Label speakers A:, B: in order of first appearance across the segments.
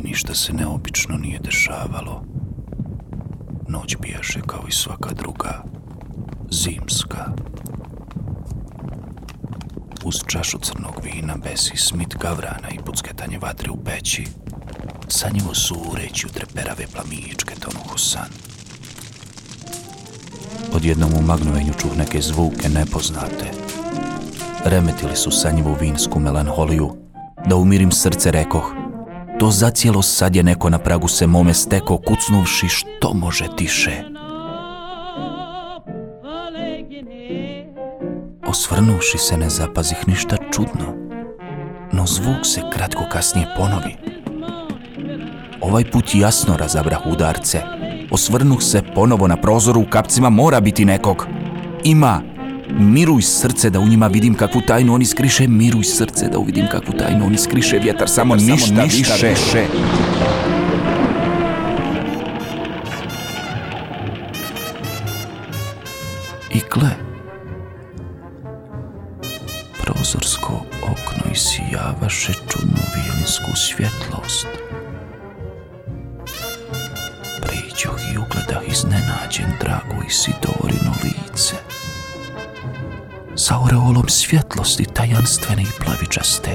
A: ništa se neobično nije dešavalo. Noć bijaše kao i svaka druga, zimska. Uz čašu crnog vina besi smit gavrana i pucketanje vatre u peći, sanjivo su ureći u treperave plamičke tonuhu san. Odjednom u magnovenju čuh neke zvuke nepoznate. Remetili su sanjivu vinsku melanholiju. Da umirim srce rekoh, to zacijelo sad je neko na pragu se mome steko kucnuvši što može tiše. Osvrnuši se ne zapazih ništa čudno, no zvuk se kratko kasnije ponovi. Ovaj put jasno razabrah udarce. Osvrnuh se ponovo na prozoru u kapcima mora biti nekog. Ima! Miruj srce da u njima vidim kakvu tajnu oni skriše, miruj srce da uvidim kakvu tajnu oni skriše, vjetar samo ništa, više. I gle, prozorsko okno isijavaše čudnu vilinsku svjetlost. Priđoh i ugledah iznenađen dragu lice. Sa oreolom svjetlosti tajanstvene i plavičaste.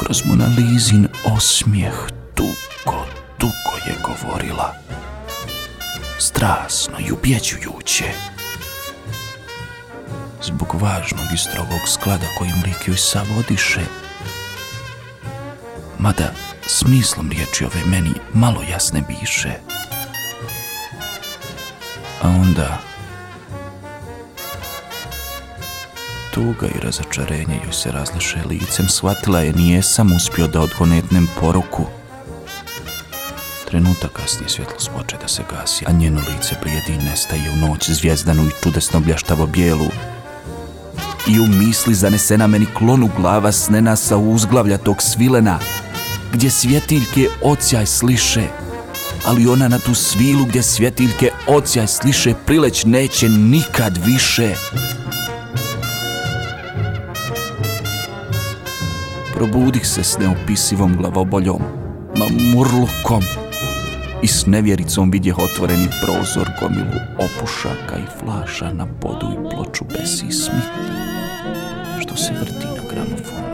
A: Kroz Monalizin osmijeh dugo, dugo je govorila. Strasno i ubjeđujuće zbog važnog i strogog sklada kojim lik joj savodiše. Mada smislom riječi ove meni malo jasne biše. A onda... Tuga i razočarenje joj se razleše licem, shvatila je nije sam uspio da odgonetnem poruku. Trenutak kasnije svjetlost poče da se gasi, a njeno lice blijedi nestaje u noć zvijezdanu i čudesno bljaštavo bijelu, i u misli zanesena meni klonu glava snena sa uzglavlja tog svilena, gdje svjetiljke ocijaj sliše, ali ona na tu svilu gdje svjetiljke ocijaj sliše prileć neće nikad više. Probudih se s neopisivom glavoboljom, murlukom i s nevjericom vidjeh otvoreni prozor gomilu opušaka i flaša na podu i ploču besi što se vrti na gramofonu.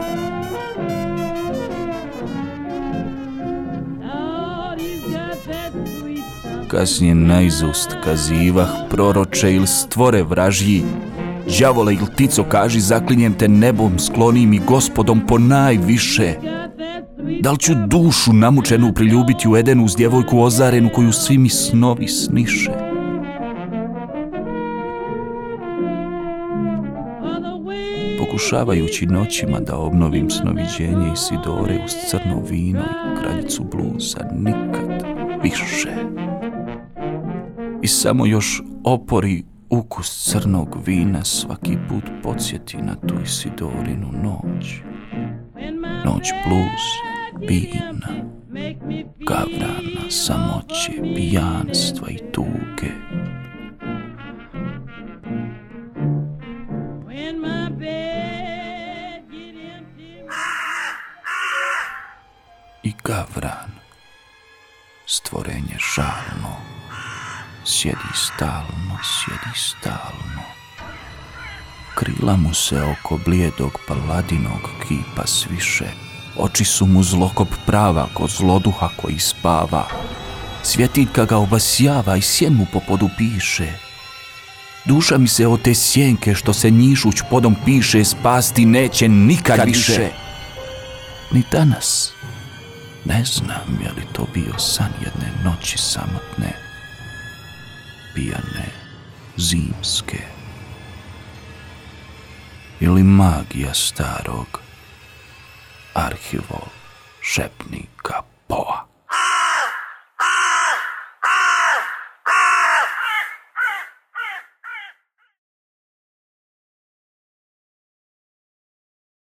A: Kasnije najzust kazivah proroče ili stvore vražji, Đavole ili tico kaži zaklinjem te nebom sklonim i gospodom po najviše. Da li ću dušu namučenu priljubiti u Edenu uz djevojku ozarenu koju svi mi snovi sniše? pokušavajući noćima da obnovim snoviđenje Isidore uz crno vino i kraljicu bluza nikad više. I samo još opori ukus crnog vina svaki put podsjeti na tu Isidorinu noć. Noć bluz, vina, gavrana, samoće, pijanstva i tuge. gavran, stvorenje žalno, sjedi stalno, sjedi stalno. Krila mu se oko blijedog paladinog kipa sviše, oči su mu zlokop prava ko zloduha koji spava. Svjetiljka ga obasjava i sjen mu po podu piše. Duša mi se od te sjenke što se njišuć podom piše spasti neće nikad više. Ni danas, ne znam je li to bio san jedne noći samotne, pijane, zimske, ili magija starog arhivo šepnika